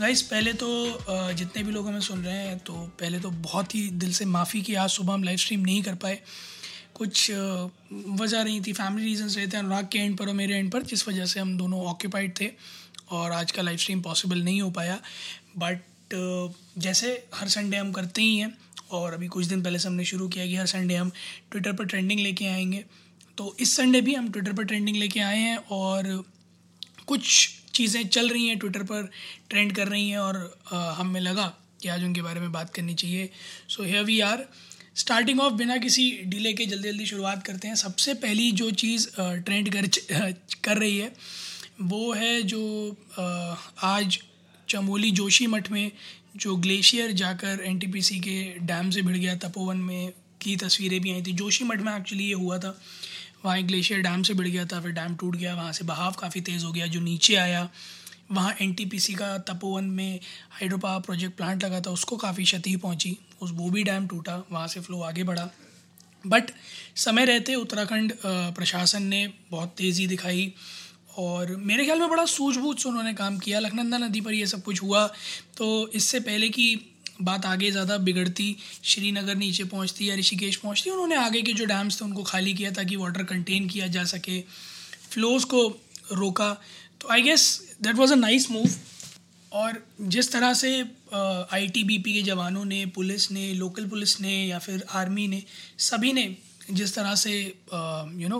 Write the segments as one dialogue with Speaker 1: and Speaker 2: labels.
Speaker 1: Guys पहले तो जितने भी लोग हमें सुन रहे हैं तो पहले तो बहुत ही दिल से माफ़ी कि आज सुबह हम लाइव स्ट्रीम नहीं कर पाए। कुछ वजह रही थी फैमिली रीजंस रहे थे, अनुराग के एंड पर और मेरे एंड पर, जिस वजह से हम दोनों ऑक्यूपाइड थे और आज का लाइव स्ट्रीम पॉसिबल नहीं हो पाया। बट जैसे हर संडे हम करते ही हैं और अभी कुछ दिन पहले से हमने शुरू किया कि हर संडे हम ट्विटर पर ट्रेंडिंग लेके आएँगे। तो इस संडे भी हम ट्विटर पर ट्रेंडिंग लेके आए हैं और कुछ चीज़ें चल रही हैं ट्विटर पर ट्रेंड कर रही हैं और हमें लगा कि आज उनके बारे में बात करनी चाहिए। So here we are starting off बिना किसी डिले के जल्दी जल्दी शुरुआत करते हैं। सबसे पहली जो चीज़ ट्रेंड कर कर रही है, वो है जो आज चमोली जोशी मठ में जो ग्लेशियर जाकर एनटीपीसी के डैम से भिड़ गया, तपोवन में की तस्वीरें भी आई थी। जोशी मठ में एक्चुअली ये हुआ था। वहाँ एक ग्लेशियर डैम से भिड़ गया था, फिर डैम टूट गया, वहाँ से बहाव काफ़ी तेज़ हो गया, जो नीचे आया, वहाँ एनटीपीसी का तपोवन में हाइड्रो पावर प्रोजेक्ट प्लांट लगा था, उसको काफ़ी क्षति पहुँची, उस, वो भी डैम टूटा, वहाँ से फ्लो आगे बढ़ा। बट समय रहते उत्तराखंड प्रशासन ने बहुत तेज़ी दिखाई और मेरे ख्याल में बड़ा सूझबूझ से उन्होंने काम किया। लखनंदा नदी पर ये सब कुछ हुआ तो इससे पहले की बात आगे ज़्यादा बिगड़ती, श्रीनगर नीचे पहुँचती या ऋषिकेश पहुँचती, उन्होंने आगे के जो डैम्स थे उनको खाली किया ताकि वाटर कंटेन किया जा सके। फ्लोज को रोका। तो I guess that was a nice move और जिस तरह से आई टी बी पी के जवानों ने, पुलिस ने लोकल पुलिस ने या फिर आर्मी ने, सभी ने जिस तरह से यू नो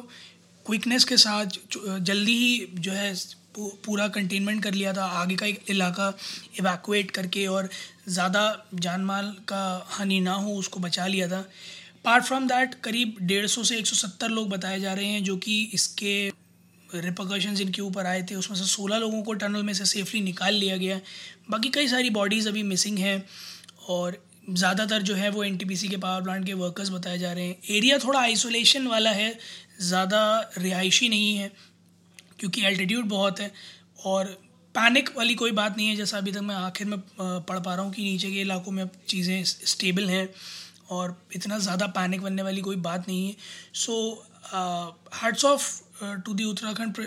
Speaker 1: क्विकनेस के साथ जल्दी ही जो है पूरा कंटेनमेंट कर लिया था, आगे का एक इलाका इवैक्यूएट करके और ज़्यादा जान माल का हानि ना हो, उसको बचा लिया था। अपार्ट फ्रॉम दैट करीब डेढ़ सौ से एक सौ सत्तर लोग बताए जा रहे हैं जो कि इसके रिपोकशन इनके ऊपर आए थे। उसमें से सोलह लोगों को टनल में से सेफली निकाल लिया गया। बाकी कई सारी बॉडीज़ अभी मिसिंग हैं और ज़्यादातर जो है वो एनटीपीसी के पावर प्लांट के वर्कर्स बताए जा रहे हैं। एरिया थोड़ा आइसोलेशन वाला है, ज़्यादा रिहायशी नहीं है, क्योंकि एल्टीट्यूड बहुत है और पैनिक वाली कोई बात नहीं है, जैसा अभी तक मैं आखिर में पढ़ पा रहा हूँ कि नीचे के इलाकों में अब चीज़ें स्टेबल हैं और इतना ज़्यादा पैनिक बनने वाली कोई बात नहीं है। So hats off to the Uttarakhand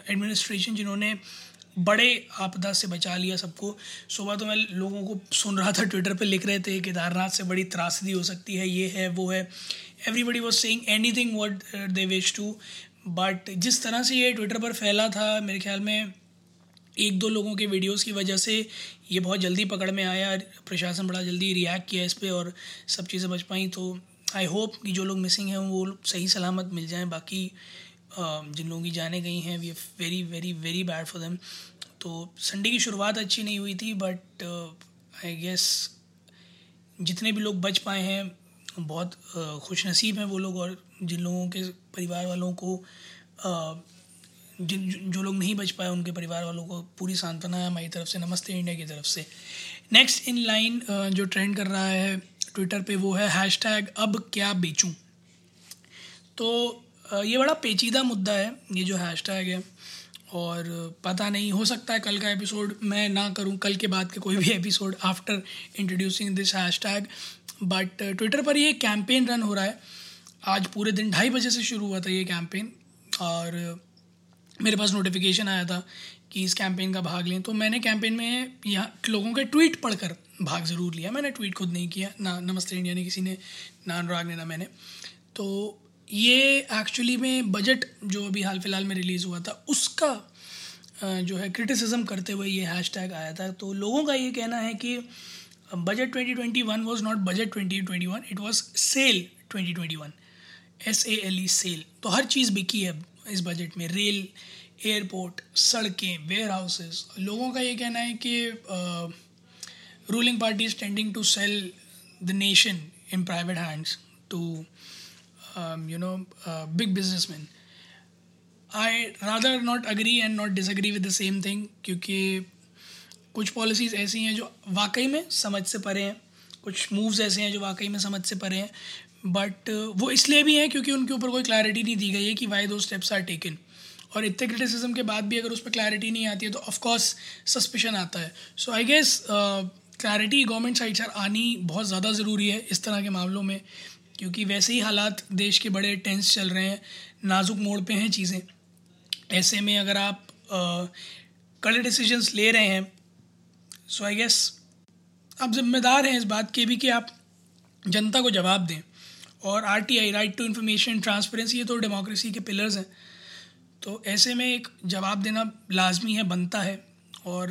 Speaker 1: administration जिन्होंने बड़े आपदा से बचा लिया सबको। सुबह तो मैं लोगों को सुन रहा था ट्विटर पे लिख रहे थे केदारनाथ से बड़ी त्रासदी हो सकती है, ये है, वो है। Everybody was saying anything what they wish to but जिस तरह से ये ट्विटर पर फैला था, मेरे ख्याल में एक दो लोगों के वीडियोस की वजह से ये बहुत जल्दी पकड़ में आया, प्रशासन बड़ा जल्दी रिएक्ट किया इस पर और सब चीज़ें बच पाई। तो आई होप कि जो लोग मिसिंग हैं, वो सही सलामत मिल जाएँ। बाकी जिन लोगों की जाने गई हैं we very very very bad for them तो संडे की शुरुआत अच्छी नहीं हुई थी बट आई गेस जितने भी लोग बच पाए हैं, बहुत खुश नसीब हैं वो लोग और जिन लोगों के परिवार वालों को जिन जो- लोग नहीं बच पाए उनके परिवार वालों को पूरी सांत्वना है हमारी तरफ़ से, नमस्ते इंडिया की तरफ़ से। नेक्स्ट इन लाइन जो ट्रेंड कर रहा है ट्विटर पे वो है हैश अब क्या बेचूं। तो ये बड़ा पेचीदा मुद्दा है, ये जो हैश टैग है, और पता नहीं, हो सकता है कल का एपिसोड मैं ना करूँ, कल के बाद के कोई भी episode after introducing this hashtag but Twitter पर ये कैंपेन रन हो रहा है। आज पूरे दिन ढाई बजे से शुरू हुआ था ये कैंपेन और मेरे पास नोटिफिकेशन आया था कि इस कैंपेन का भाग लें। तो मैंने कैंपेन में यहाँ लोगों के ट्वीट पढ़कर भाग ज़रूर लिया। मैंने ट्वीट खुद नहीं किया। ना नमस्ते इंडिया ने किसी ने, ना अनुराग ने, ना मैंने। तो ये एक्चुअली में बजट जो अभी हाल फ़िलहाल में रिलीज़ हुआ था, उसका जो है क्रिटिसिज्म करते हुए ये हैश आया था। तो लोगों का ये कहना है कि budget 2021 was not budget 2021 it was sale 2021 S A L E sale तो हर चीज़ बिकी है इस बजट में, रेल, एयरपोर्ट, सड़कें वेयर हाउसेस लोगों का ये कहना है कि ruling party is tending to sell the nation in private hands to you know big businessman I rather not agree and not disagree with the same thing क्योंकि कुछ policies ऐसी हैं जो वाकई में समझ से परे हैं, कुछ मूव्स ऐसे हैं जो वाकई में समझ से परे हैं बट वो इसलिए भी हैं क्योंकि उनके ऊपर कोई क्लैरिटी नहीं दी गई है कि वाई दो स्टेप्स आर टेकन और इतने क्रिटिसिज्म के बाद भी अगर उस पर क्लैरिटी नहीं आती है तो ऑफकोर्स सस्पेशन आता है. So I guess clarity government side से आनी बहुत ज़्यादा ज़रूरी है इस तरह के मामलों में, क्योंकि वैसे ही हालात देश के बड़े टेंस चल रहे हैं, नाजुक मोड़ पे हैं चीज़ें. ऐसे में अगर आप कड़े डिसीजंस ले रहे हैं सो आई गेस आप जिम्मेदार हैं इस बात के भी कि आप जनता को जवाब दें। और R T I right to information transparency ये तो डेमोक्रेसी के पिलर्स हैं। तो ऐसे में एक जवाब देना लाजमी है, बनता है। और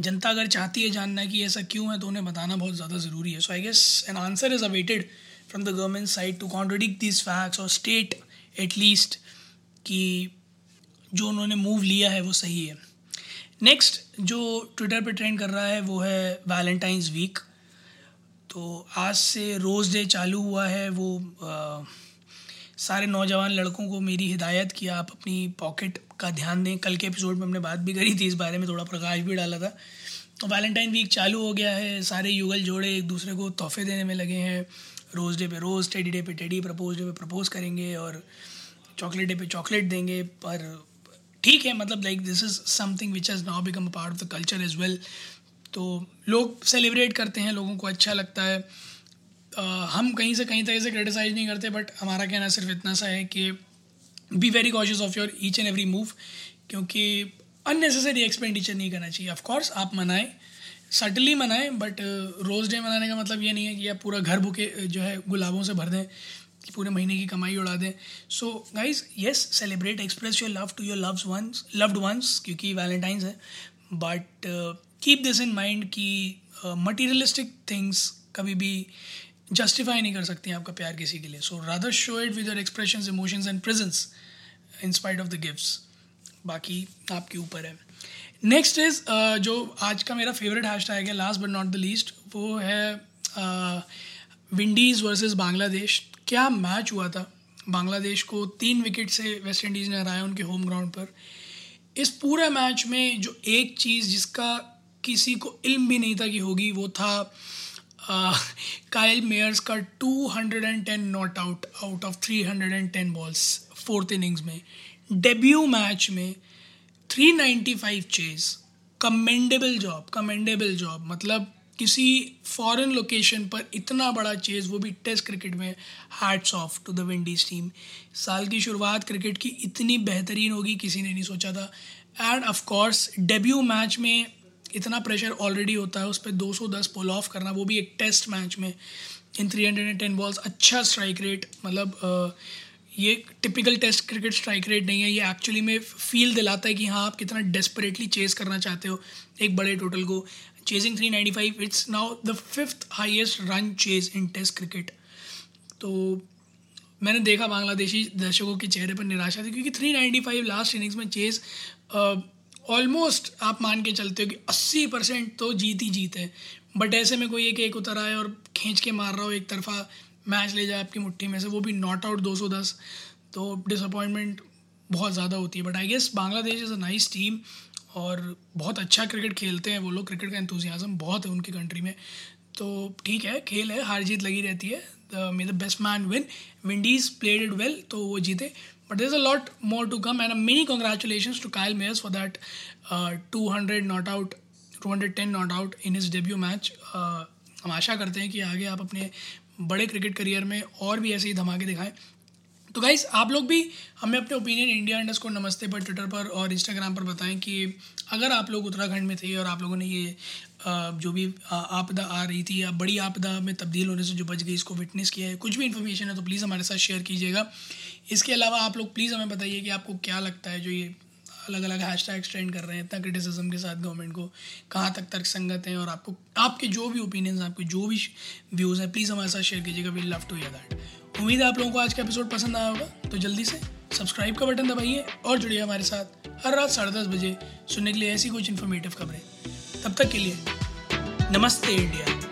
Speaker 1: जनता अगर चाहती है जानना कि ऐसा क्यों है तो उन्हें बताना बहुत ज़्यादा ज़रूरी है। So I guess an answer is awaited from the government side to contradict this facts और स्टेट एटलीस्ट कि जो उन्होंने मूव लिया है, वो सही है। नेक्स्ट जो ट्विटर पे ट्रेंड कर रहा है, वो है वैलेंटाइंस वीक तो आज से रोज़ डे चालू हुआ है वो आ, सारे नौजवान लड़कों को मेरी हिदायत कि आप अपनी पॉकेट का ध्यान दें। कल के एपिसोड में हमने बात भी करी थी इस बारे में थोड़ा प्रकाश भी डाला था। तो वैलेंटाइन वीक चालू हो गया है सारे युगल जोड़े एक दूसरे को तोहफे देने में लगे हैं। रोज़ डे पे रोज़ टेडी डे पे टेडी प्रपोज डे पे प्रपोज करेंगे और चॉकलेट डे पे चॉकलेट देंगे। पर ठीक है मतलब like this is something which has now become a part of the culture as well तो लोग सेलिब्रेट करते हैं लोगों को अच्छा लगता है। uh, हम कहीं से कहीं तक से क्रिटिसाइज नहीं करते बट हमारा कहना सिर्फ़ इतना सा है कि be very cautious of your each and every move क्योंकि अननेसेसरी एक्सपेंडिचर नहीं करना चाहिए। ऑफकोर्स आप मनाएँ सटली मनाएँ बट रोज़ डे मनाने का मतलब ये नहीं है कि आप पूरा घर बुके जो है गुलाबों से भर दें कि पूरे महीने की कमाई उड़ा दें। So guys yes celebrate express your love to your loves ones loved ones क्योंकि वैलेंटाइंस है but keep this in mind कि मटीरियलिस्टिक थिंग्स कभी भी जस्टिफाई नहीं कर सकती आपका प्यार किसी के लिए। So rather show it with expression emotions and presence in spite of the gifts बाकी आपके ऊपर है। नेक्स्ट इज़ uh, जो आज का मेरा फेवरेट हैश टैग है last but not the least वो है विंडीज़ वर्सेस बांग्लादेश क्या मैच हुआ था? बांग्लादेश को तीन विकेट से वेस्ट इंडीज़ ने हराया उनके होम ग्राउंड पर। इस पूरे मैच में जो एक चीज़ जिसका किसी को इल्म भी नहीं था कि होगी, वो था कायल मेयर्स का 210 not out out of 310 balls fourth innings में। डेब्यू मैच में 395 chase commendable job commendable job मतलब किसी फॉरेन लोकेशन पर इतना बड़ा चेज वो भी टेस्ट क्रिकेट में hats off to the Windies team साल की शुरुआत क्रिकेट की इतनी बेहतरीन होगी, किसी ने नहीं सोचा था। And of course debut match में इतना प्रेशर ऑलरेडी होता है, उस पर 210 पुल ऑफ़ करना, वो भी एक टेस्ट मैच में इन 310 बॉल्स अच्छा स्ट्राइक रेट मतलब ये typical test cricket strike rate नहीं है, ये एक्चुअली में फील दिलाता है कि हाँ आप कितना डेस्परेटली चेज़ करना चाहते हो, एक बड़े टोटल को। Chasing 395 it's now the fifth highest run chase in test cricket तो मैंने देखा बांग्लादेशी दर्शकों के चेहरे पर निराशा थी, क्योंकि 395 लास्ट इनिंग्स में चेज ऑलमोस्ट आप मान के चलते हो कि 80 परसेंट तो जीत ही जीत है। बट ऐसे में कोई एक एक उतर आए और खींच के मार रहा हो एक तरफा, मैच ले जाए आपकी मुट्ठी में से, वो भी नॉट आउट 210 तो डिसअपॉइंटमेंट बहुत ज़्यादा होती है। But I guess Bangladesh is a nice team और बहुत अच्छा क्रिकेट खेलते हैं वो लोग। क्रिकेट का इंतजियाज़म बहुत है उनकी कंट्री में। तो ठीक है, खेल है, हार जीत लगी रहती है। May the best man win Windies played it well तो वो जीते. But there is a lot more to come and many congratulation to Kyle Mayers for that two hundred not out two hundred ten not out in is debut match हम आशा करते हैं कि आगे आप अपने बड़े क्रिकेट करियर में और भी ऐसे ही धमाके दिखाएँ. तो गाइस आप लोग भी हमें अपने ओपिनियन इंडिया इंडस को नमस्ते पर ट्विटर पर और इंस्टाग्राम पर बताएँ कि अगर आप लोग उत्तराखंड में थे और आप लोगों ने ये जो भी आपदा आ रही थी या बड़ी आपदा में तब्दील होने से जो बच गई, इसको विटनेस किया है, कुछ भी इन्फॉर्मेशन है तो प्लीज़ हमारे साथ शेयर कीजिएगा। इसके अलावा आप लोग प्लीज़ हमें बताइए कि आपको क्या लगता है जो ये अलग अलग हैश टैग ट्रेंड कर रहे हैं, इतना क्रिटिसिज्म के साथ गवर्नमेंट को, कहाँ तक तर्क संगत हैं और आपको, आपके जो भी ओपिनियंस आपके जो भी व्यूज़ हैं प्लीज़ हमारे साथ शेयर कीजिएगा we love to hear that उम्मीद है आप लोगों को आज का एपिसोड पसंद आया होगा तो जल्दी से सब्सक्राइब का बटन दबाइए और जुड़िए हमारे साथ हर रात साढ़े दस बजे सुनने के लिए ऐसी कुछ इन्फॉर्मेटिव खबरें। तब तक के लिए, नमस्ते इंडिया।